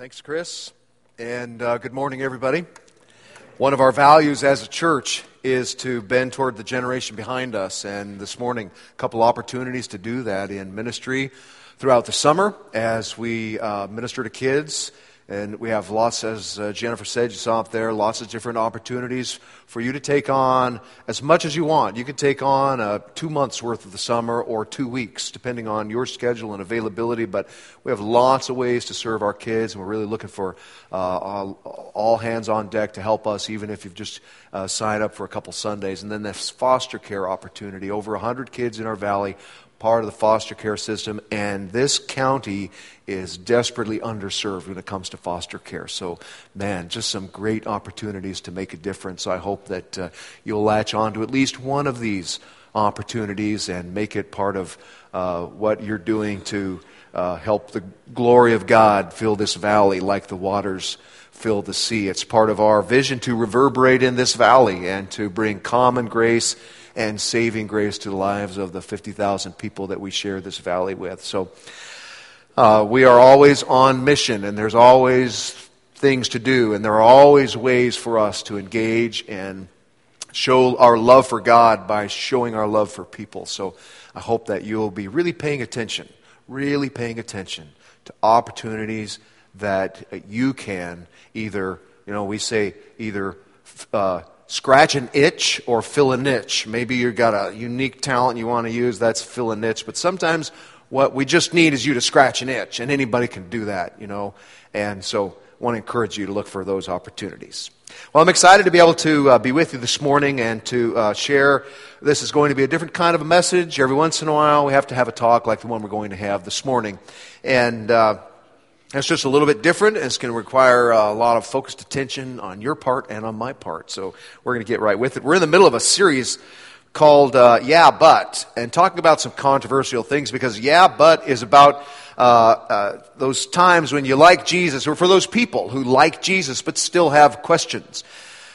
Thanks, Chris. And uh, good morning, everybody. One of our values as a church is to bend toward the generation behind us. And this morning, a couple opportunities to do that in ministry throughout the summer as we uh, minister to kids and we have lots, as uh, Jennifer said, you saw up there, lots of different opportunities for you to take on as much as you want. You can take on uh, two months worth of the summer or two weeks, depending on your schedule and availability. But we have lots of ways to serve our kids, and we're really looking for uh, all, all, hands on deck to help us, even if you've just uh, signed up for a couple Sundays. And then this foster care opportunity. Over 100 kids in our valley part of the foster care system, and this county is desperately underserved when it comes to foster care. So, man, just some great opportunities to make a difference. I hope that uh, you'll latch on to at least one of these opportunities and make it part of uh, what you're doing to uh, help the glory of God fill this valley like the waters fill the sea. It's part of our vision to reverberate in this valley and to bring common grace and saving grace to the lives of the 50,000 people that we share this valley with. So uh, we are always on mission, and there's always things to do, and there are always ways for us to engage and show our love for God by showing our love for people. So I hope that you'll be really paying attention, really paying attention to opportunities that you can either, you know, we say either. Uh, scratch an itch or fill a niche. Maybe you've got a unique talent you want to use, that's fill a niche. But sometimes what we just need is you to scratch an itch, and anybody can do that, you know. And so I want to encourage you to look for those opportunities. Well, I'm excited to be able to uh, be with you this morning and to uh, share. This is going to be a different kind of a message. Every once in a while, we have to have a talk like the one we're going to have this morning. And uh, it's just a little bit different. And it's going to require a lot of focused attention on your part and on my part. So we're going to get right with it. We're in the middle of a series called uh, Yeah, But, and talking about some controversial things because Yeah, But is about uh, uh, those times when you like Jesus, or for those people who like Jesus but still have questions.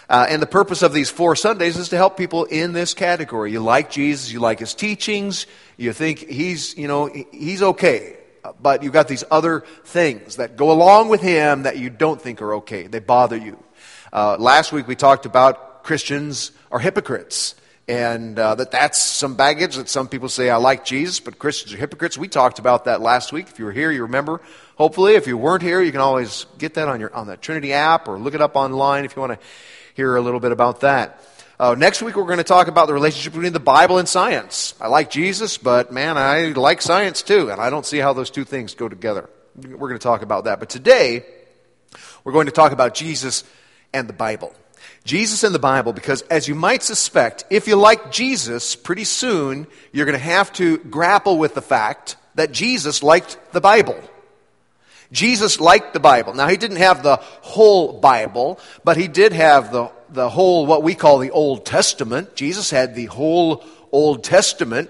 Uh, and the purpose of these four Sundays is to help people in this category. You like Jesus, you like his teachings, you think he's, you know, he's okay but you've got these other things that go along with him that you don't think are okay. They bother you. Uh, last week we talked about Christians are hypocrites. And uh, that that's some baggage that some people say, I like Jesus, but Christians are hypocrites. We talked about that last week. If you were here, you remember. Hopefully, if you weren't here, you can always get that on, your, on the Trinity app or look it up online if you want to hear a little bit about that. Uh, next week, we're going to talk about the relationship between the Bible and science. I like Jesus, but man, I like science too, and I don't see how those two things go together. We're going to talk about that. But today, we're going to talk about Jesus and the Bible. Jesus and the Bible, because as you might suspect, if you like Jesus, pretty soon you're going to have to grapple with the fact that Jesus liked the Bible. Jesus liked the Bible. Now, he didn't have the whole Bible, but he did have the the whole, what we call the Old Testament. Jesus had the whole Old Testament,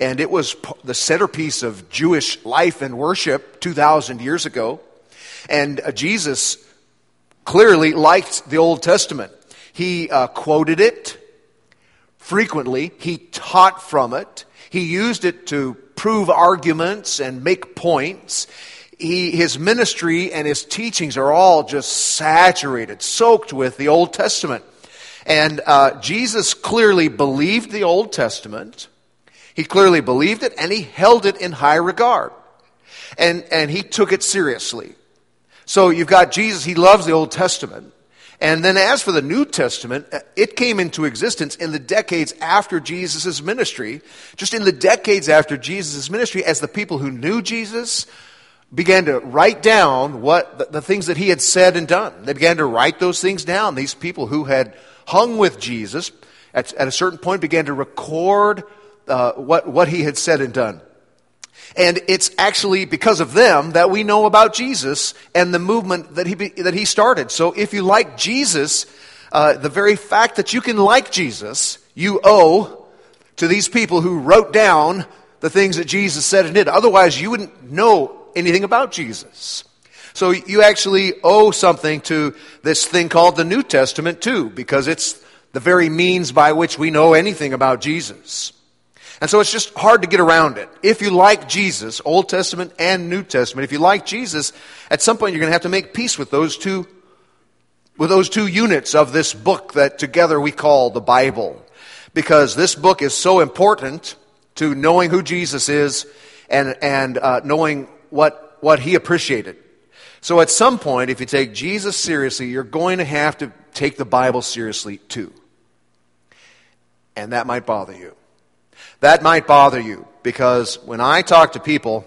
and it was the centerpiece of Jewish life and worship 2,000 years ago. And uh, Jesus clearly liked the Old Testament. He uh, quoted it frequently, he taught from it, he used it to prove arguments and make points he, his ministry and his teachings are all just saturated, soaked with the Old Testament. And uh, Jesus clearly believed the Old Testament. He clearly believed it, and he held it in high regard. And, and he took it seriously. So you've got Jesus, he loves the Old Testament. And then as for the New Testament, uh, it came into existence in the decades after Jesus' ministry. Just in the decades after Jesus' ministry, as the people who knew Jesus, began to write down what the, the, things that he had said and done. They began to write those things down. These people who had hung with Jesus at, at a certain point began to record uh, what, what he had said and done. And it's actually because of them that we know about Jesus and the movement that he, that he started. So if you like Jesus, uh, the very fact that you can like Jesus, you owe to these people who wrote down the things that Jesus said and did. Otherwise, you wouldn't know anything about Jesus. So you actually owe something to this thing called the New Testament too, because it's the very means by which we know anything about Jesus. And so it's just hard to get around it. If you like Jesus, Old Testament and New Testament, if you like Jesus, at some point you're going to have to make peace with those two with those two units of this book that together we call the Bible. Because this book is so important to knowing who Jesus is and, and uh, knowing what, what he appreciated. So at some point, if you take Jesus seriously, you're going to have to take the Bible seriously too. And that might bother you. That might bother you because when I talk to people,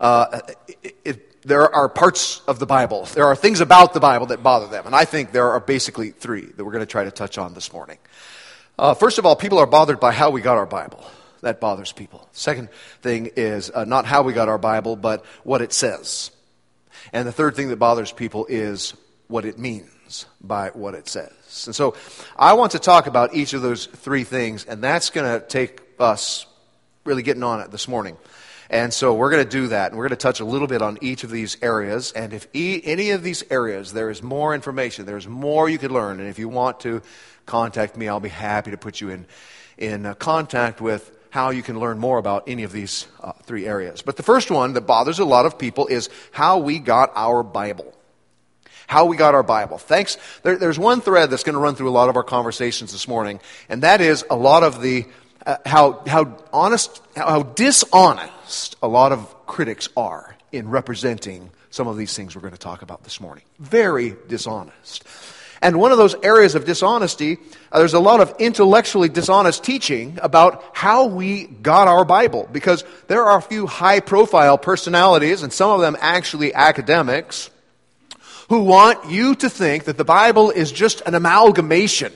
uh, it, it, there are parts of the Bible, there are things about the Bible that bother them. And I think there are basically three that we're going to try to touch on this morning. Uh, first of all, people are bothered by how we got our Bible. That bothers people. Second thing is uh, not how we got our Bible, but what it says. And the third thing that bothers people is what it means by what it says. And so I want to talk about each of those three things, and that's going to take us really getting on it this morning. And so we're going to do that, and we're going to touch a little bit on each of these areas. And if e- any of these areas there is more information, there's more you could learn, and if you want to contact me, I'll be happy to put you in, in uh, contact with how you can learn more about any of these uh, three areas. But the first one that bothers a lot of people is how we got our Bible. How we got our Bible. Thanks. There, there's one thread that's going to run through a lot of our conversations this morning, and that is a lot of the uh, how, how honest, how dishonest a lot of critics are in representing some of these things we're going to talk about this morning. Very dishonest. And one of those areas of dishonesty, uh, there's a lot of intellectually dishonest teaching about how we got our Bible. Because there are a few high profile personalities, and some of them actually academics, who want you to think that the Bible is just an amalgamation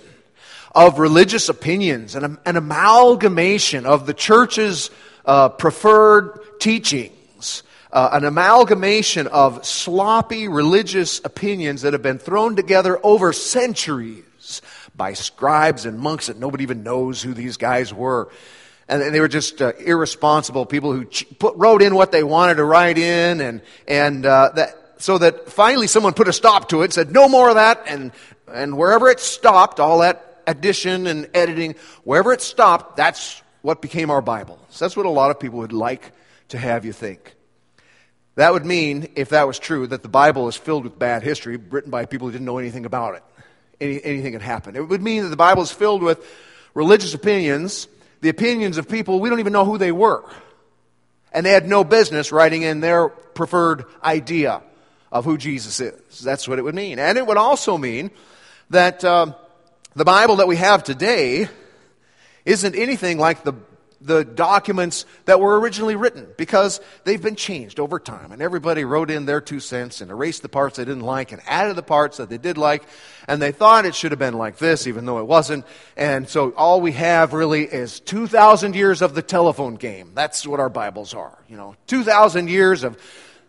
of religious opinions, an, an amalgamation of the church's uh, preferred teaching uh, an amalgamation of sloppy religious opinions that have been thrown together over centuries by scribes and monks that nobody even knows who these guys were. And they were just uh, irresponsible people who put, wrote in what they wanted to write in, and, and uh, that, so that finally someone put a stop to it, said, no more of that, and, and wherever it stopped, all that addition and editing, wherever it stopped, that's what became our Bible. So that's what a lot of people would like to have you think. That would mean, if that was true, that the Bible is filled with bad history written by people who didn't know anything about it. Any, anything had happened. It would mean that the Bible is filled with religious opinions, the opinions of people we don't even know who they were. And they had no business writing in their preferred idea of who Jesus is. That's what it would mean. And it would also mean that uh, the Bible that we have today isn't anything like the the documents that were originally written because they've been changed over time. And everybody wrote in their two cents and erased the parts they didn't like and added the parts that they did like. And they thought it should have been like this, even though it wasn't. And so all we have really is 2,000 years of the telephone game. That's what our Bibles are. You know, 2,000 years of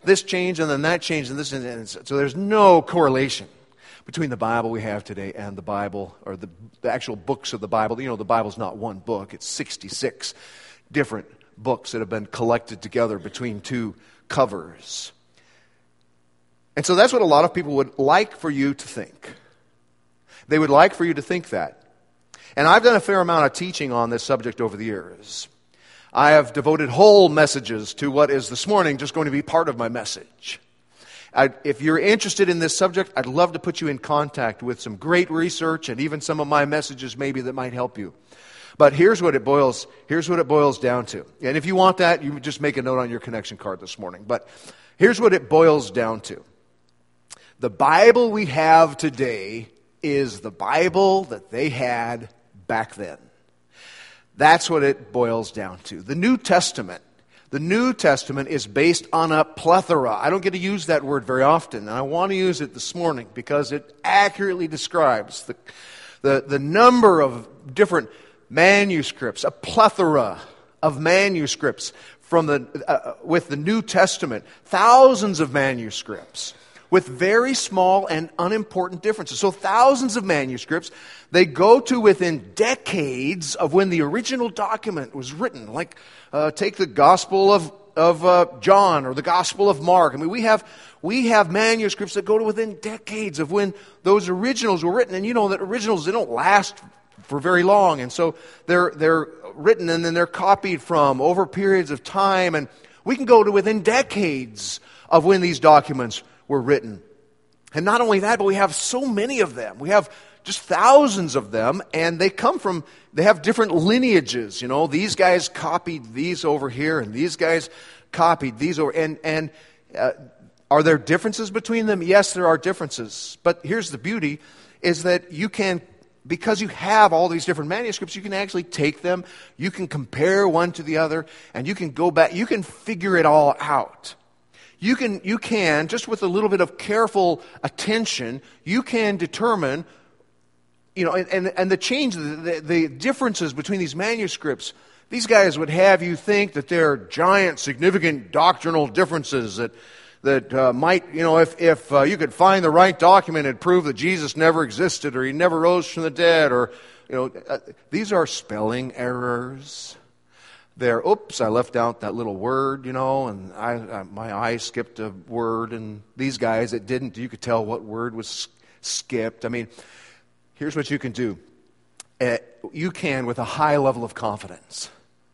this change and then that change and this. And so there's no correlation between the Bible we have today and the Bible, or the, the actual books of the Bible. You know, the Bible's not one book, it's 66 different books that have been collected together between two covers. And so that's what a lot of people would like for you to think. They would like for you to think that. And I've done a fair amount of teaching on this subject over the years. I have devoted whole messages to what is this morning just going to be part of my message. I, if you're interested in this subject, I'd love to put you in contact with some great research and even some of my messages maybe that might help you. But here's what it boils, here's what it boils down to. And if you want that, you just make a note on your connection card this morning. But here's what it boils down to. The Bible we have today is the Bible that they had back then. That's what it boils down to. The New Testament the New Testament is based on a plethora. I don't get to use that word very often, and I want to use it this morning because it accurately describes the, the, the number of different manuscripts, a plethora of manuscripts from the, uh, with the New Testament, thousands of manuscripts with very small and unimportant differences. So, thousands of manuscripts, they go to within decades of when the original document was written. Like, uh, take the Gospel of, of uh, John or the Gospel of Mark. I mean, we have, we have manuscripts that go to within decades of when those originals were written. And you know that originals, they don't last for very long. And so they're, they're written and then they're copied from over periods of time. And we can go to within decades of when these documents were written. And not only that, but we have so many of them. We have just thousands of them, and they come from, they have different lineages. You know, these guys copied these over here, and these guys copied these over. And, and uh, are there differences between them? Yes, there are differences. But here's the beauty is that you can because you have all these different manuscripts, you can actually take them, you can compare one to the other, and you can go back, you can figure it all out. You can, you can, just with a little bit of careful attention, you can determine, you know, and, and, and the change, the, the differences between these manuscripts. These guys would have you think that there are giant, significant doctrinal differences that, that uh, might, you know, if, if uh, you could find the right document and prove that Jesus never existed or he never rose from the dead or, you know, uh, these are spelling errors. They're, oops, I left out that little word, you know, and I, I, my eye skipped a word, and these guys, it didn't. You could tell what word was skipped. I mean, here's what you can do. Uh, you can, with a high level of confidence,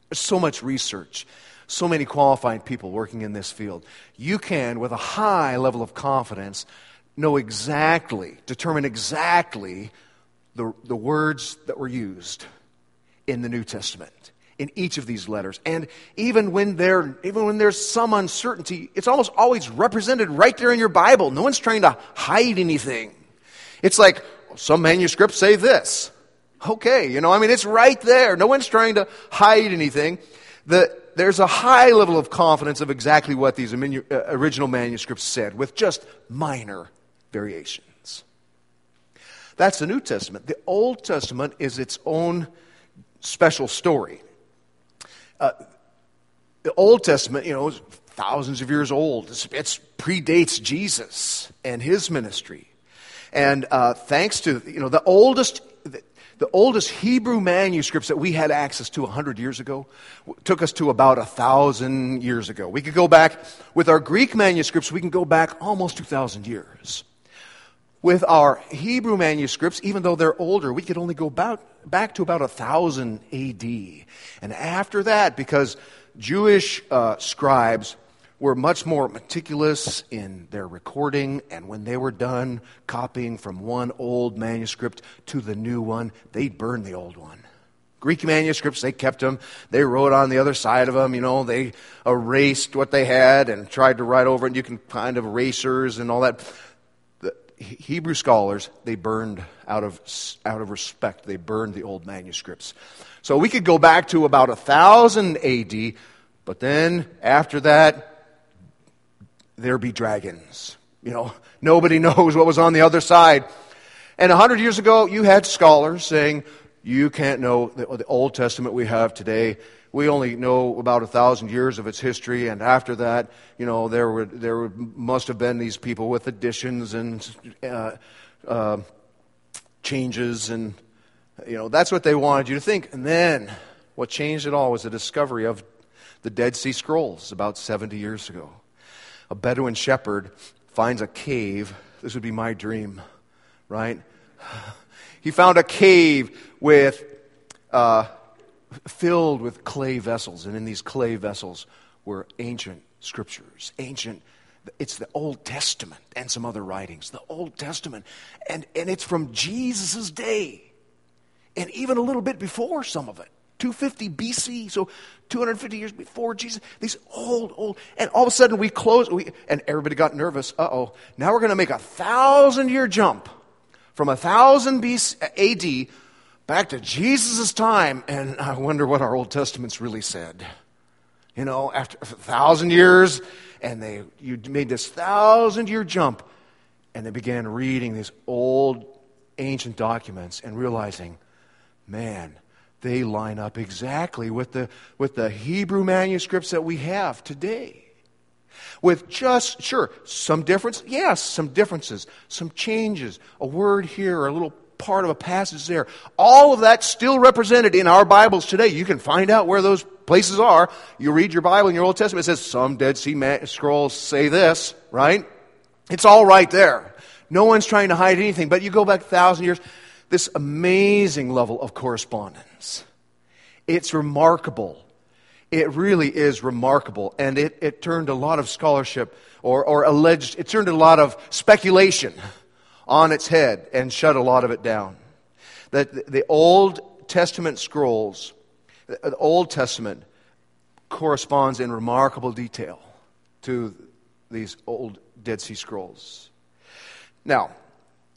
there's so much research so many qualified people working in this field. You can, with a high level of confidence, know exactly, determine exactly the, the words that were used in the New Testament in each of these letters. And even when, there, even when there's some uncertainty, it's almost always represented right there in your Bible. No one's trying to hide anything. It's like some manuscripts say this. Okay, you know, I mean, it's right there. No one's trying to hide anything. The, there's a high level of confidence of exactly what these uh, original manuscripts said, with just minor variations. That's the New Testament. The Old Testament is its own special story. Uh, the Old Testament, you know, is thousands of years old. It predates Jesus and his ministry. And uh, thanks to, you know, the oldest the oldest Hebrew manuscripts that we had access to 100 years ago took us to about 1,000 years ago. We could go back, with our Greek manuscripts, we can go back almost 2,000 years. With our Hebrew manuscripts, even though they're older, we could only go about, back to about 1000 AD. And after that, because Jewish uh, scribes were much more meticulous in their recording, and when they were done copying from one old manuscript to the new one, they'd burn the old one. Greek manuscripts, they kept them. They wrote on the other side of them, you know, they erased what they had and tried to write over it. And you can find erasers and all that. Hebrew scholars, they burned out of, out of respect, they burned the old manuscripts. So we could go back to about 1000 AD, but then after that, there be dragons. You know, nobody knows what was on the other side. And a hundred years ago, you had scholars saying, you can't know the, the Old Testament we have today. We only know about a thousand years of its history, and after that, you know, there were there were, must have been these people with additions and uh, uh, changes, and you know that's what they wanted you to think. And then, what changed it all was the discovery of the Dead Sea Scrolls about seventy years ago a Bedouin shepherd finds a cave. This would be my dream, right? He found a cave with, uh, filled with clay vessels, and in these clay vessels were ancient scriptures, ancient. It's the Old Testament and some other writings. The Old Testament, and and it's from Jesus' day, and even a little bit before some of it. 250 BC, so 250 years before Jesus. These old, old, and all of a sudden we close, we, and everybody got nervous. Uh oh, now we're going to make a thousand year jump from a thousand BC, AD back to Jesus' time, and I wonder what our Old Testament's really said. You know, after a thousand years, and they you made this thousand year jump, and they began reading these old ancient documents and realizing, man, they line up exactly with the, with the Hebrew manuscripts that we have today. With just, sure, some difference, yes, some differences, some changes, a word here a little part of a passage there. All of that still represented in our Bibles today. You can find out where those places are. You read your Bible in your Old Testament, it says some Dead Sea Scrolls say this, right? It's all right there. No one's trying to hide anything, but you go back a thousand years, this amazing level of correspondence. It's remarkable. It really is remarkable. And it, it turned a lot of scholarship, or, or alleged, it turned a lot of speculation on its head and shut a lot of it down. That the Old Testament scrolls, the Old Testament corresponds in remarkable detail to these old Dead Sea Scrolls. Now,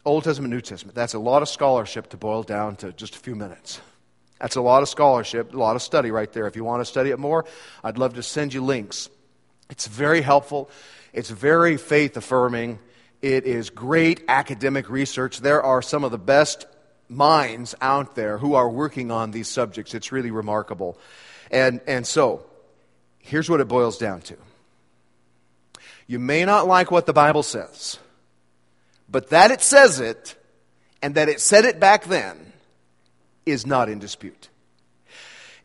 Old Testament, New Testament, that's a lot of scholarship to boil down to just a few minutes. That's a lot of scholarship, a lot of study right there. If you want to study it more, I'd love to send you links. It's very helpful, it's very faith affirming, it is great academic research. There are some of the best minds out there who are working on these subjects. It's really remarkable. And, and so, here's what it boils down to you may not like what the Bible says, but that it says it, and that it said it back then, is not in dispute.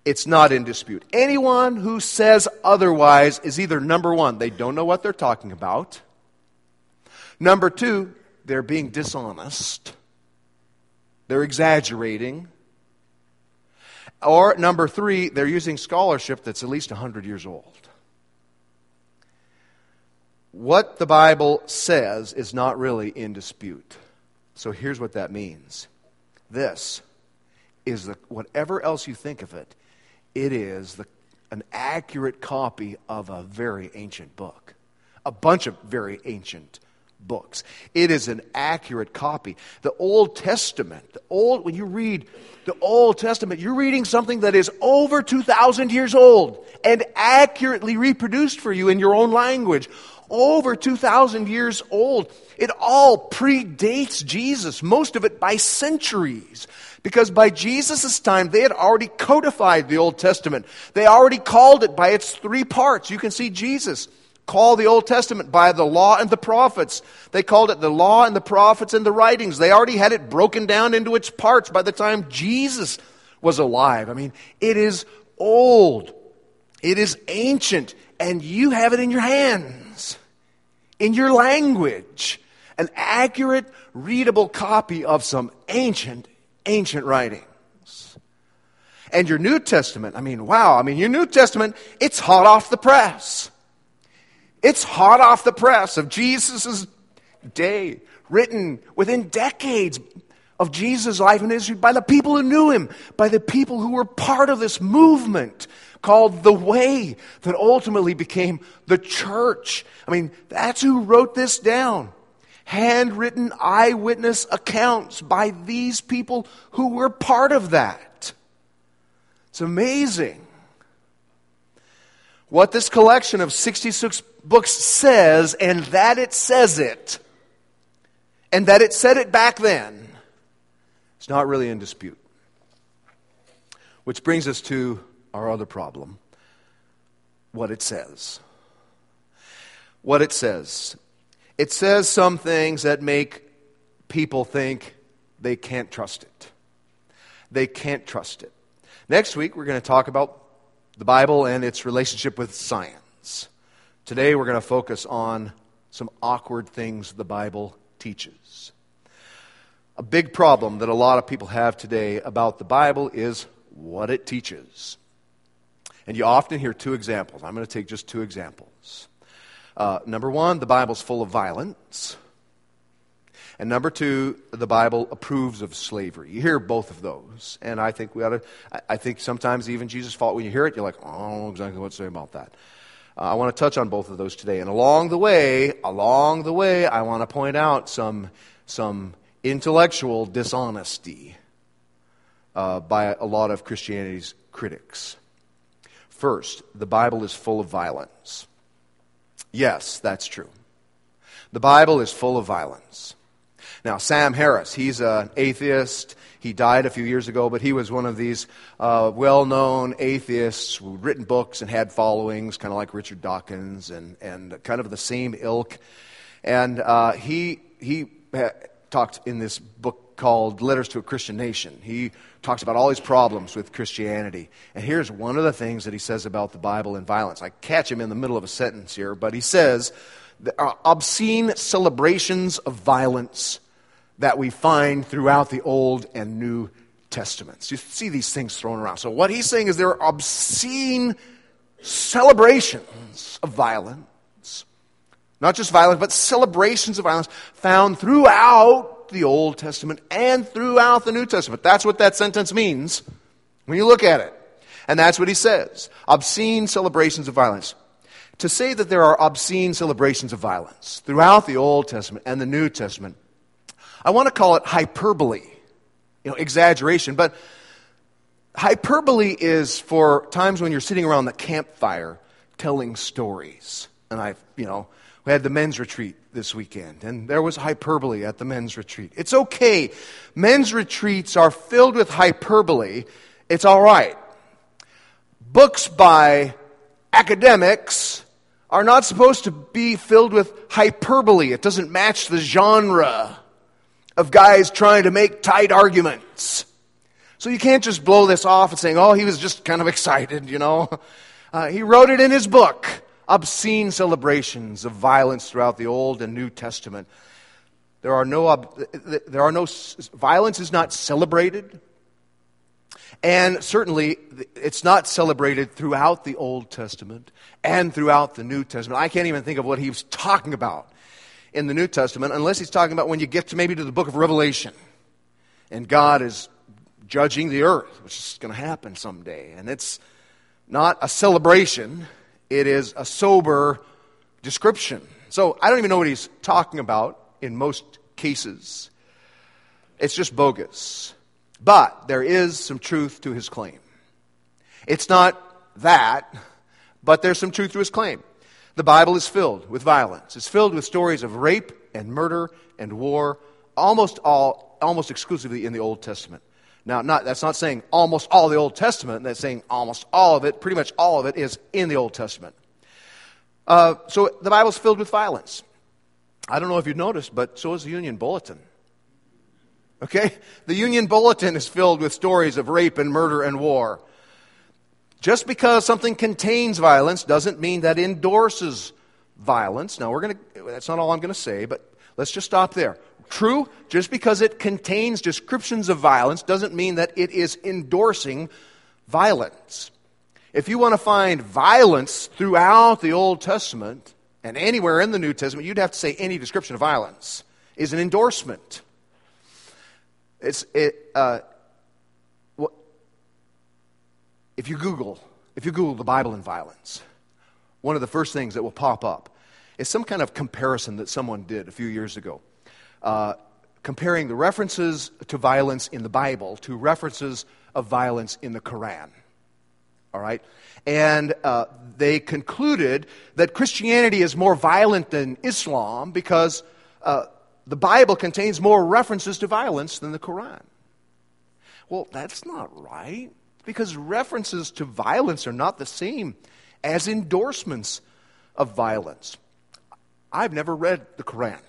It's not in dispute. Anyone who says otherwise is either number one, they don't know what they're talking about. Number two, they're being dishonest. They're exaggerating. Or number three, they're using scholarship that's at least 100 years old what the Bible says is not really in dispute. So here's what that means this is the, whatever else you think of it, it is the, an accurate copy of a very ancient book, a bunch of very ancient books. It is an accurate copy. The Old Testament, the old when you read the Old Testament, you're reading something that is over 2000 years old and accurately reproduced for you in your own language over 2,000 years old. It all predates Jesus, most of it by centuries. Because by Jesus' time, they had already codified the Old Testament. They already called it by its three parts. You can see Jesus call the Old Testament by the law and the prophets. They called it the law and the prophets and the writings. They already had it broken down into its parts by the time Jesus was alive. I mean, it is old, it is ancient, and you have it in your hands in your language an accurate, readable copy of some ancient, ancient writings. And your New Testament, I mean, wow, I mean, your New Testament, it's hot off the press. It's hot off the press of Jesus' day, written within decades of Jesus' life in history by the people who knew him, by the people who were part of this movement called the Way that ultimately became the church. I mean, that's who wrote this down. Handwritten eyewitness accounts by these people who were part of that. It's amazing. What this collection of 66 books says, and that it says it, and that it said it back then, it's not really in dispute. Which brings us to our other problem what it says. What it says. It says some things that make people think they can't trust it. They can't trust it. Next week, we're going to talk about the Bible and its relationship with science. Today, we're going to focus on some awkward things the Bible teaches. A big problem that a lot of people have today about the Bible is what it teaches. And you often hear two examples. I'm going to take just two examples. Uh, number one, the Bible's full of violence. And number two, the Bible approves of slavery. You hear both of those. And I think we ought to, I think sometimes even Jesus' fault, when you hear it, you're like, oh, I don't know exactly what to say about that. Uh, I want to touch on both of those today. And along the way, along the way, I want to point out some, some intellectual dishonesty uh, by a lot of Christianity's critics. First, the Bible is full of violence. Yes, that's true. The Bible is full of violence. Now, Sam Harris, he's an atheist. He died a few years ago, but he was one of these uh, well known atheists who'd written books and had followings, kind of like Richard Dawkins and, and kind of the same ilk. And uh, he, he talked in this book called Letters to a Christian Nation. He talks about all his problems with Christianity. And here's one of the things that he says about the Bible and violence. I catch him in the middle of a sentence here, but he says, there are obscene celebrations of violence that we find throughout the Old and New testaments. You see these things thrown around. So, what he's saying is there are obscene celebrations of violence. Not just violence, but celebrations of violence found throughout the Old Testament and throughout the New Testament. That's what that sentence means when you look at it. And that's what he says obscene celebrations of violence. To say that there are obscene celebrations of violence throughout the Old Testament and the New Testament, I want to call it hyperbole, you know, exaggeration. But hyperbole is for times when you're sitting around the campfire telling stories. And I've, you know, had the men's retreat this weekend, and there was hyperbole at the men's retreat. It's okay. Men's retreats are filled with hyperbole. It's all right. Books by academics are not supposed to be filled with hyperbole. It doesn't match the genre of guys trying to make tight arguments. So you can't just blow this off and saying, oh, he was just kind of excited, you know. Uh, he wrote it in his book obscene celebrations of violence throughout the Old and New Testament. There are no, there are no, violence is not celebrated. And certainly, it's not celebrated throughout the Old Testament and throughout the New Testament. I can't even think of what he was talking about in the New Testament unless he's talking about when you get to maybe to the book of Revelation and God is judging the earth, which is going to happen someday. And it's not a celebration, it is a sober description. So I don't even know what he's talking about in most cases. It's just bogus. But there is some truth to his claim. It's not that, but there's some truth to his claim. The Bible is filled with violence. It's filled with stories of rape and murder and war, almost all, almost exclusively in the Old Testament. Now, not, that's not saying almost all the Old Testament, that's saying almost all of it, pretty much all of it is in the Old Testament. Uh, so the Bible's filled with violence. I don't know if you've noticed, but so is the Union Bulletin. Okay? The Union Bulletin is filled with stories of rape and murder and war. Just because something contains violence doesn't mean that endorses violence. Now, we're going to, that's not all I'm going to say, but let's just stop there. True, just because it contains descriptions of violence doesn't mean that it is endorsing violence. If you want to find violence throughout the Old Testament and anywhere in the New Testament, you'd have to say any description of violence is an endorsement. It's, it, uh, what, if you Google, if you Google the Bible and violence, one of the first things that will pop up is some kind of comparison that someone did a few years ago uh, comparing the references to violence in the Bible to references of violence in the Quran. All right? And uh, they concluded that Christianity is more violent than Islam because uh, the Bible contains more references to violence than the Quran. Well, that's not right because references to violence are not the same as endorsements of violence. I've never read the Quran.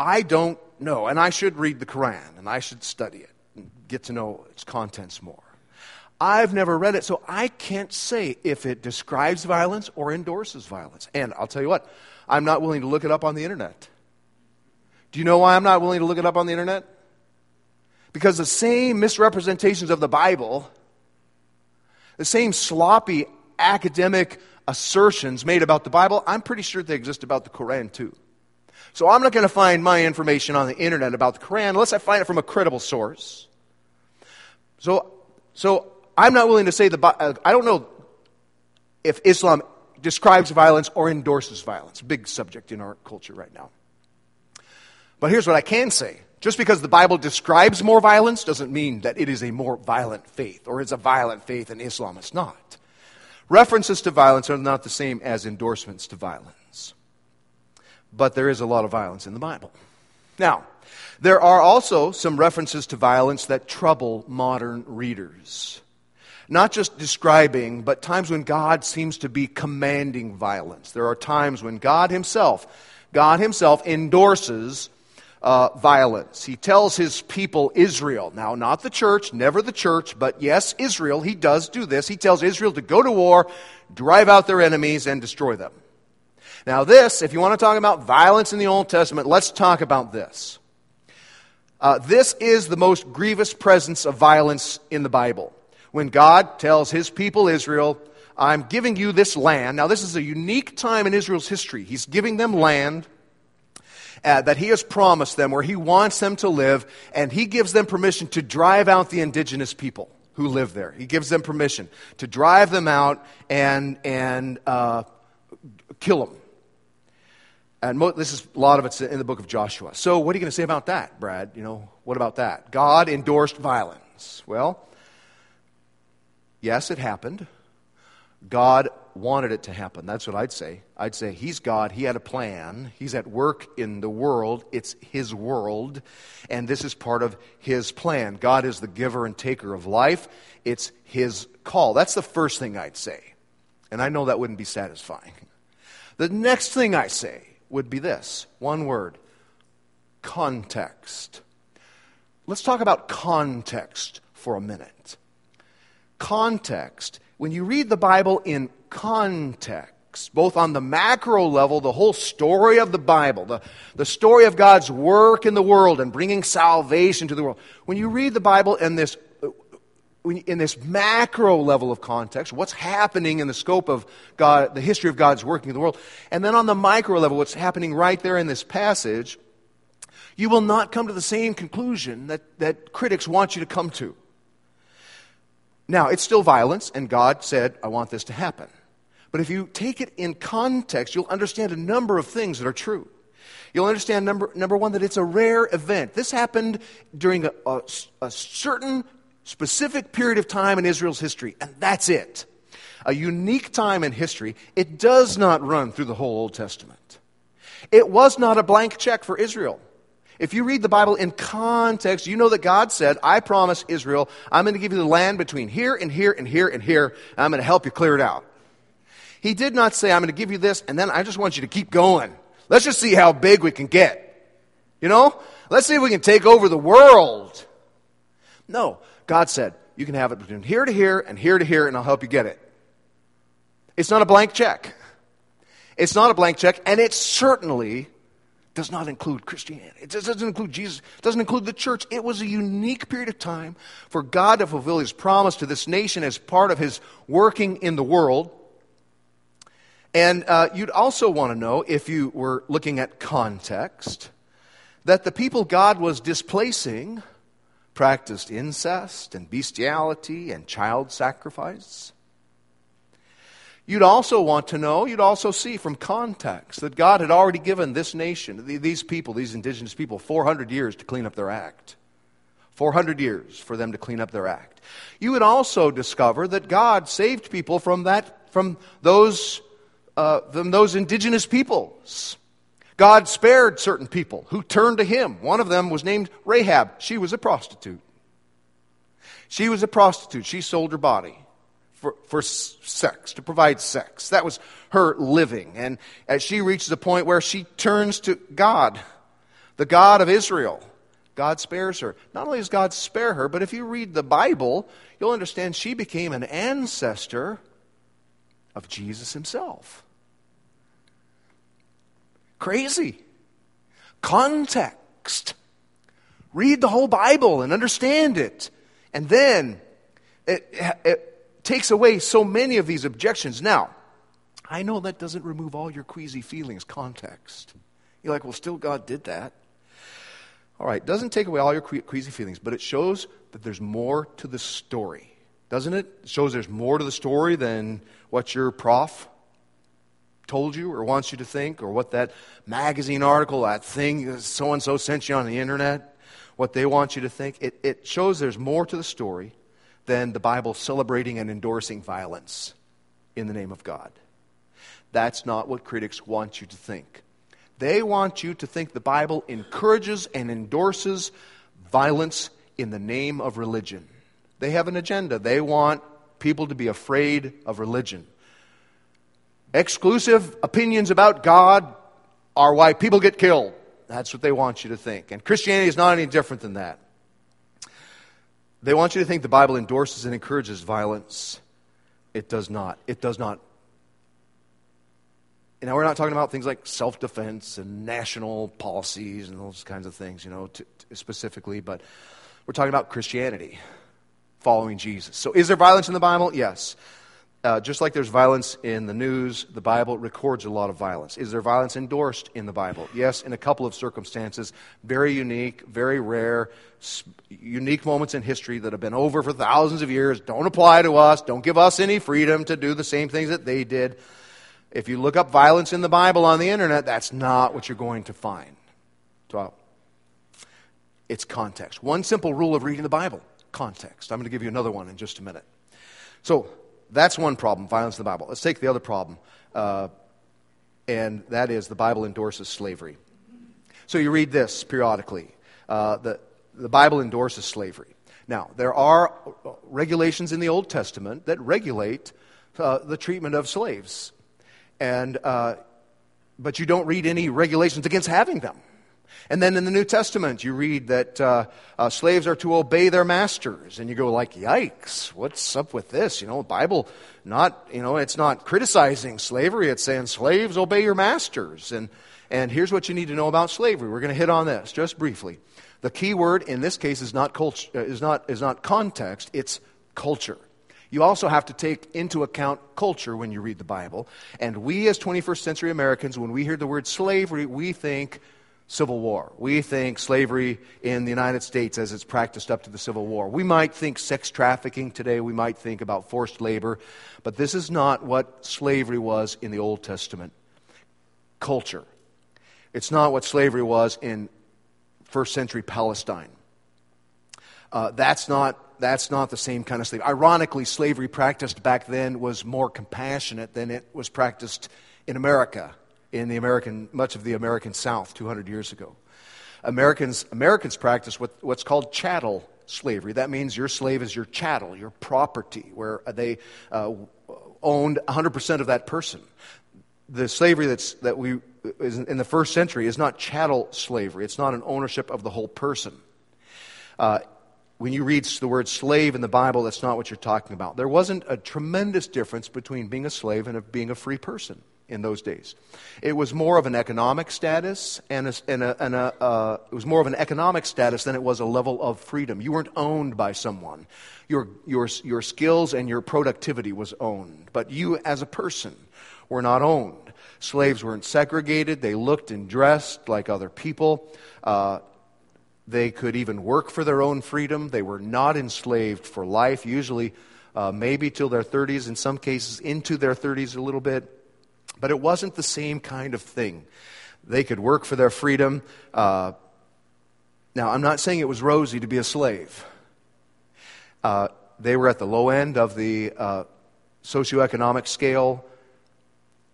I don't know, and I should read the Quran and I should study it and get to know its contents more. I've never read it, so I can't say if it describes violence or endorses violence. And I'll tell you what, I'm not willing to look it up on the internet. Do you know why I'm not willing to look it up on the internet? Because the same misrepresentations of the Bible, the same sloppy academic assertions made about the Bible, I'm pretty sure they exist about the Quran too. So I'm not going to find my information on the internet about the Quran unless I find it from a credible source. So, so I'm not willing to say the. Uh, I don't know if Islam describes violence or endorses violence. Big subject in our culture right now. But here's what I can say. Just because the Bible describes more violence doesn't mean that it is a more violent faith or it's a violent faith in Islam. It's not. References to violence are not the same as endorsements to violence but there is a lot of violence in the Bible. Now, there are also some references to violence that trouble modern readers. Not just describing, but times when God seems to be commanding violence. There are times when God Himself, God Himself endorses uh, violence. He tells His people, Israel, now not the church, never the church, but yes, Israel, He does do this. He tells Israel to go to war, drive out their enemies, and destroy them. Now, this, if you want to talk about violence in the Old Testament, let's talk about this. Uh, this is the most grievous presence of violence in the Bible. When God tells his people, Israel, I'm giving you this land. Now, this is a unique time in Israel's history. He's giving them land uh, that he has promised them where he wants them to live, and he gives them permission to drive out the indigenous people who live there. He gives them permission to drive them out and, and uh, kill them. And mo- this is a lot of it's in the book of Joshua. So, what are you going to say about that, Brad? You know, what about that? God endorsed violence. Well, yes, it happened. God wanted it to happen. That's what I'd say. I'd say He's God. He had a plan. He's at work in the world. It's His world. And this is part of His plan. God is the giver and taker of life. It's His call. That's the first thing I'd say. And I know that wouldn't be satisfying. The next thing I say would be this one word context. Let's talk about context for a minute. Context when you read the Bible in context, both on the macro level, the whole story of the Bible, the, the story of God's work in the world and bringing salvation to the world, when you read the Bible in this in this macro level of context, what's happening in the scope of God, the history of God's working in the world, and then on the micro level, what's happening right there in this passage, you will not come to the same conclusion that, that critics want you to come to. Now, it's still violence, and God said, I want this to happen. But if you take it in context, you'll understand a number of things that are true. You'll understand, number, number one, that it's a rare event. This happened during a, a, a certain specific period of time in Israel's history, and that's it. A unique time in history. It does not run through the whole Old Testament. It was not a blank check for Israel. If you read the Bible in context, you know that God said, I promise Israel, I'm going to give you the land between here and here and here and here, and I'm going to help you clear it out. He did not say, I'm going to give you this, and then I just want you to keep going. Let's just see how big we can get. You know? Let's see if we can take over the world. No. God said, you can have it between here to here and here to here, and I'll help you get it. It's not a blank check. It's not a blank check, and it certainly does not include Christianity. It doesn't include Jesus. It doesn't include the church. It was a unique period of time for God to fulfill his promise to this nation as part of his working in the world. And uh, you'd also want to know, if you were looking at context, that the people God was displacing practiced incest and bestiality and child sacrifice. You'd also want to know, you'd also see from context that God had already given this nation, these people, these indigenous people, 400 years to clean up their act. 400 years for them to clean up their act. You would also discover that God saved people from that, from those, uh, from those indigenous peoples. God spared certain people who turned to Him. One of them was named Rahab. She was a prostitute. She was a prostitute. She sold her body for, for sex, to provide sex. That was her living. And as she reaches a point where she turns to God, the God of Israel, God spares her. Not only does God spare her, but if you read the Bible, you'll understand she became an ancestor of Jesus himself. Crazy. Context. Read the whole Bible and understand it. And then it, it, takes away so many of these objections. Now, I know that doesn't remove all your queasy feelings, context. You're like, well, still God did that. All right, doesn't take away all your queasy feelings, but it shows that there's more to the story, doesn't it? It shows there's more to the story than what your prof told you or wants you to think, or what that magazine article, that thing so and so sent you on the internet, what they want you to think. It, it shows there's more to the story than the Bible celebrating and endorsing violence in the name of God. That's not what critics want you to think. They want you to think the Bible encourages and endorses violence in the name of religion. They have an agenda. They want people to be afraid of religion. Exclusive opinions about God are why people get killed. That's what they want you to think. And Christianity is not any different than that. They want you to think the Bible endorses and encourages violence. It does not. It does not now we're not talking about things like self-defense and national policies and those kinds of things, you know, specifically, but we're talking about Christianity, following Jesus. So, is there violence in the Bible? Yes. Uh, just like there's violence in the news, the Bible records a lot of violence. Is there violence endorsed in the Bible? Yes, in a couple of circumstances. Very unique, very rare, unique moments in history that have been over for thousands of years. Don't apply to us. Don't give us any freedom to do the same things that they did. If you look up violence in the Bible on the internet, that's not what you're going to find. So, it's context. One simple rule of reading the Bible context. I'm going to give you another one in just a minute. So, that's one problem, violence in the Bible. Let's take the other problem, uh, and that is the Bible endorses slavery. So you read this periodically. Uh, the, the Bible endorses slavery. Now, there are regulations in the Old Testament that regulate uh, the treatment of slaves. And, uh, but you don't read any regulations against having them. And then in the New Testament, you read that uh, uh, slaves are to obey their masters, and you go like, "Yikes! What's up with this?" You know, the Bible not you know it's not criticizing slavery; it's saying slaves obey your masters. And and here's what you need to know about slavery. We're going to hit on this just briefly. The key word in this case is not culture, uh, is not is not context; it's culture. You also have to take into account culture when you read the Bible. And we, as 21st century Americans, when we hear the word slavery, we think Civil War. We think slavery in the United States as it's practiced up to the Civil War. We might think sex trafficking today. We might think about forced labor. But this is not what slavery was in the Old Testament culture. It's not what slavery was in first century Palestine. Uh, that's, not, that's not the same kind of slavery. Ironically, slavery practiced back then was more compassionate than it was practiced in America in the American, much of the American South 200 years ago. Americans, Americans practice what, what's called chattel slavery. That means your slave is your chattel, your property, where they uh, owned 100% of that person. The slavery that's, that we is in the first century is not chattel slavery. It's not an ownership of the whole person. Uh, when you read the word slave in the Bible, that's not what you're talking about. There wasn't a tremendous difference between being a slave and being a free person in those days. It was more of an economic status, and, a, and, a, and a, uh, it was more of an economic status than it was a level of freedom. You weren't owned by someone. Your, your, your skills and your productivity was owned, but you as a person were not owned. Slaves weren't segregated. They looked and dressed like other people. Uh, they could even work for their own freedom. They were not enslaved for life, usually, uh, maybe till their 30s, in some cases, into their 30s a little bit. But it wasn't the same kind of thing. They could work for their freedom. Uh, now, I'm not saying it was rosy to be a slave. Uh, they were at the low end of the uh, socioeconomic scale.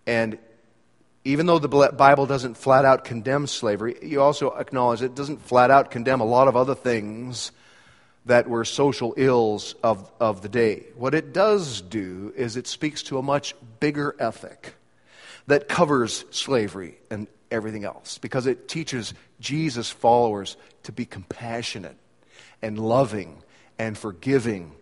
And even though the Bible doesn't flat out condemn slavery, you also acknowledge it doesn't flat out condemn a lot of other things that were social ills of, of the day. What it does do is it speaks to a much bigger ethic that covers slavery and everything else because it teaches Jesus' followers to be compassionate and loving and forgiving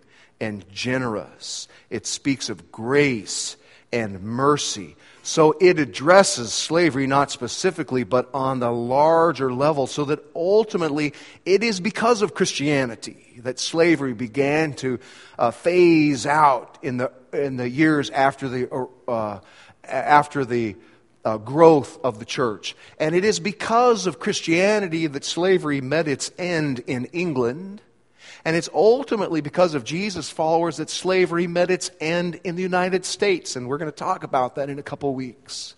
and generous. It speaks of grace and mercy. So it addresses slavery not specifically, but on the larger level, so that ultimately it is because of Christianity that slavery began to uh, phase out in the, in the years after the uh, after the uh, growth of the church. And it is because of Christianity that slavery met its end in England. And it's ultimately because of Jesus' followers that slavery met its end in the United States. And we're going to talk about that in a couple weeks.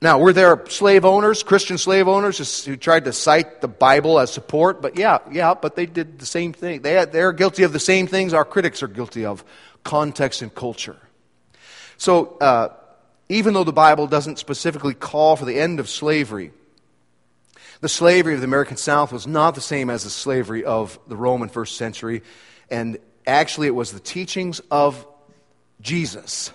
Now, were there slave owners, Christian slave owners, who tried to cite the Bible as support? But yeah, yeah, but they did the same thing. They, they're guilty of the same things our critics are guilty of context and culture. So, uh, even though the Bible doesn't specifically call for the end of slavery, the slavery of the American South was not the same as the slavery of the Roman first century. And actually, it was the teachings of Jesus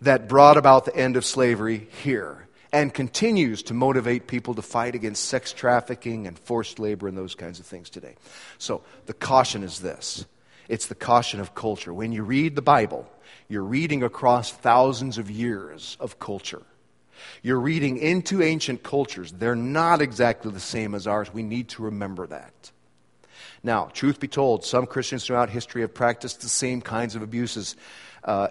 that brought about the end of slavery here and continues to motivate people to fight against sex trafficking and forced labor and those kinds of things today. So, the caution is this It's the caution of culture. When you read the Bible, you're reading across thousands of years of culture. You're reading into ancient cultures. They're not exactly the same as ours. We need to remember that. Now, truth be told, some Christians throughout history have practiced the same kinds of abuses uh,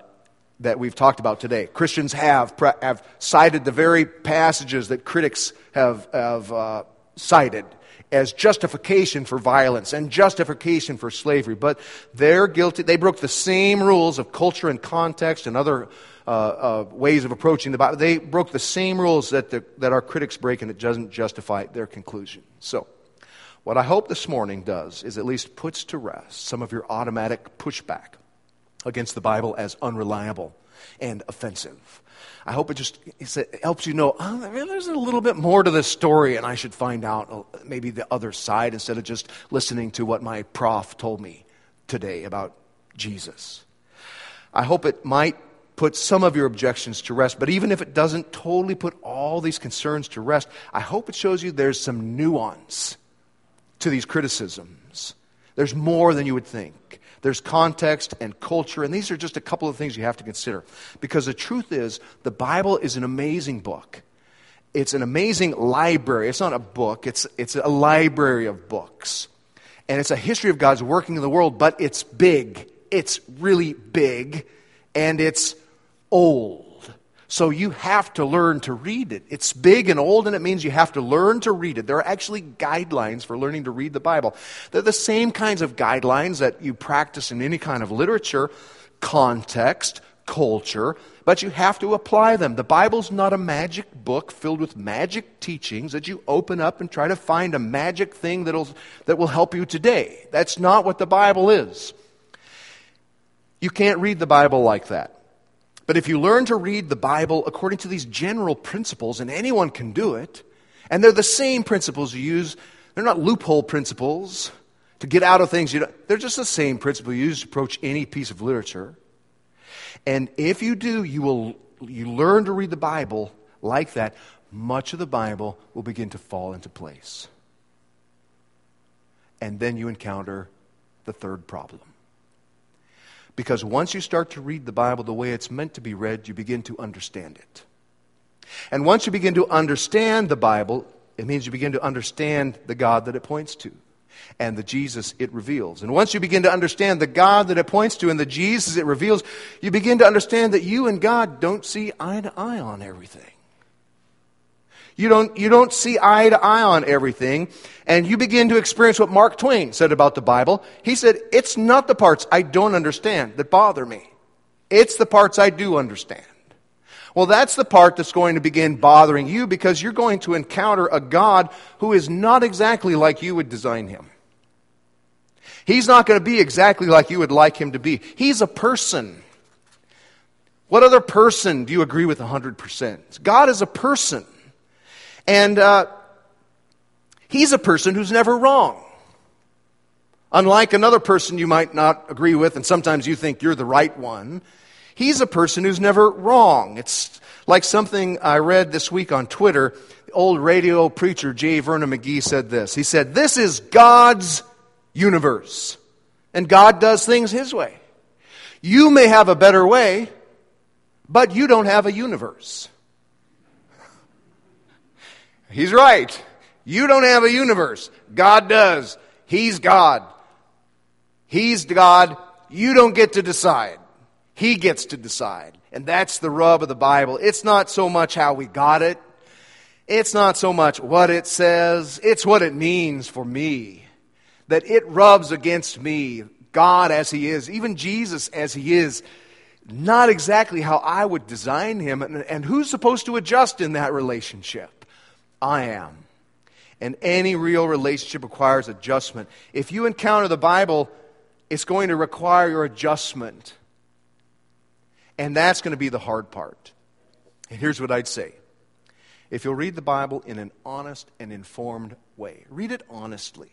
that we've talked about today. Christians have, have cited the very passages that critics have, have uh, cited as justification for violence and justification for slavery. But they're guilty. They broke the same rules of culture and context and other uh, uh, ways of approaching the Bible. They broke the same rules that, the, that our critics break, and it doesn't justify their conclusion. So, what I hope this morning does is at least puts to rest some of your automatic pushback against the Bible as unreliable and offensive. I hope it just it helps you know oh, there's a little bit more to this story, and I should find out uh, maybe the other side instead of just listening to what my prof told me today about Jesus. I hope it might put some of your objections to rest, but even if it doesn't totally put all these concerns to rest, I hope it shows you there's some nuance to these criticisms. There's more than you would think. There's context and culture, and these are just a couple of things you have to consider. Because the truth is, the Bible is an amazing book. It's an amazing library. It's not a book, it's, it's a library of books. And it's a history of God's working in the world, but it's big. It's really big, and it's old. So you have to learn to read it. It's big and old, and it means you have to learn to read it. There are actually guidelines for learning to read the Bible. They're the same kinds of guidelines that you practice in any kind of literature, context, culture, but you have to apply them. The Bible's not a magic book filled with magic teachings that you open up and try to find a magic thing that'll, that will help you today. That's not what the Bible is. You can't read the Bible like that. But if you learn to read the Bible according to these general principles, and anyone can do it, and they're the same principles you use, they're not loophole principles to get out of things. You don't, they're just the same principle you use to approach any piece of literature. And if you do, you will you learn to read the Bible like that, much of the Bible will begin to fall into place. And then you encounter the third problem. Because once you start to read the Bible the way it's meant to be read, you begin to understand it. And once you begin to understand the Bible, it means you begin to understand the God that it points to and the Jesus it reveals. And once you begin to understand the God that it points to and the Jesus it reveals, you begin to understand that you and God don't see eye to eye on everything. You don't, you don't see eye to eye on everything. And you begin to experience what Mark Twain said about the Bible. He said, It's not the parts I don't understand that bother me, it's the parts I do understand. Well, that's the part that's going to begin bothering you because you're going to encounter a God who is not exactly like you would design him. He's not going to be exactly like you would like him to be. He's a person. What other person do you agree with 100%? God is a person. And uh, he's a person who's never wrong. Unlike another person you might not agree with, and sometimes you think you're the right one, he's a person who's never wrong. It's like something I read this week on Twitter. The old radio preacher J. Vernon McGee said this. He said, This is God's universe, and God does things his way. You may have a better way, but you don't have a universe. He's right. You don't have a universe. God does. He's God. He's God. You don't get to decide. He gets to decide. And that's the rub of the Bible. It's not so much how we got it. It's not so much what it says. It's what it means for me. That it rubs against me. God as He is, even Jesus as He is, not exactly how I would design Him. And, who's supposed to adjust in that relationship? I am. And any real relationship requires adjustment. If you encounter the Bible, it's going to require your adjustment. And that's going to be the hard part. And here's what I'd say if you'll read the Bible in an honest and informed way, read it honestly,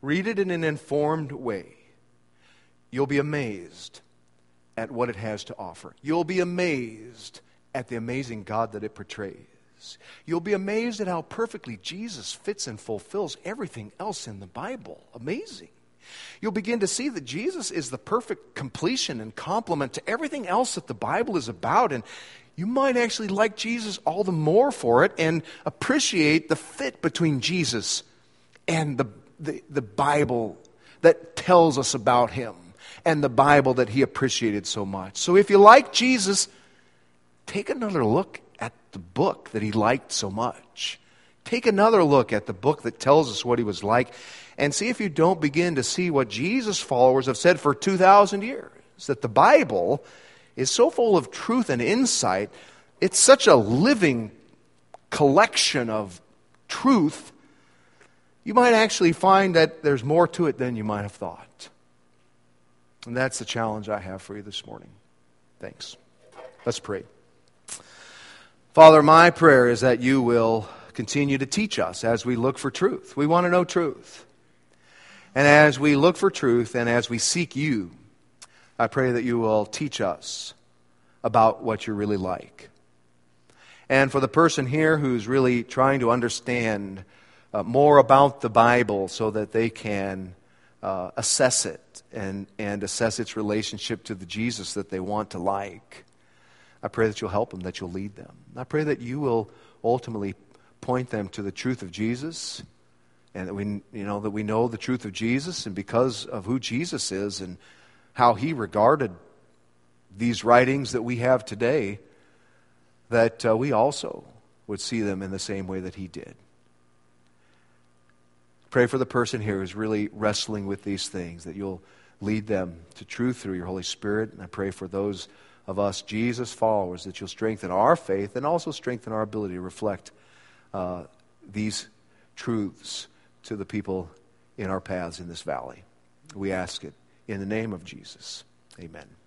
read it in an informed way, you'll be amazed at what it has to offer. You'll be amazed at the amazing God that it portrays. You'll be amazed at how perfectly Jesus fits and fulfills everything else in the Bible. Amazing. you'll begin to see that Jesus is the perfect completion and complement to everything else that the Bible is about. And you might actually like Jesus all the more for it and appreciate the fit between Jesus and the, the, the Bible that tells us about him and the Bible that he appreciated so much. So if you like Jesus, take another look the book that he liked so much. Take another look at the book that tells us what he was like and see if you don't begin to see what Jesus' followers have said for 2,000 years that the Bible is so full of truth and insight. It's such a living collection of truth. You might actually find that there's more to it than you might have thought. And that's the challenge I have for you this morning. Thanks. Let's pray. Father, my prayer is that you will continue to teach us as we look for truth. We want to know truth. And as we look for truth and as we seek you, I pray that you will teach us about what you're really like. And for the person here who's really trying to understand uh, more about the Bible so that they can uh, assess it and, and assess its relationship to the Jesus that they want to like, I pray that you'll help them, that you'll lead them. I pray that you will ultimately point them to the truth of Jesus and that we, you know, that we know the truth of Jesus and because of who Jesus is and how he regarded these writings that we have today, that uh, we also would see them in the same way that he did. Pray for the person here who's really wrestling with these things, that you'll lead them to truth through your Holy Spirit. And I pray for those of us, Jesus followers, that you'll strengthen our faith and also strengthen our ability to reflect uh, these truths to the people in our paths in this valley. We ask it in the name of Jesus. Amen.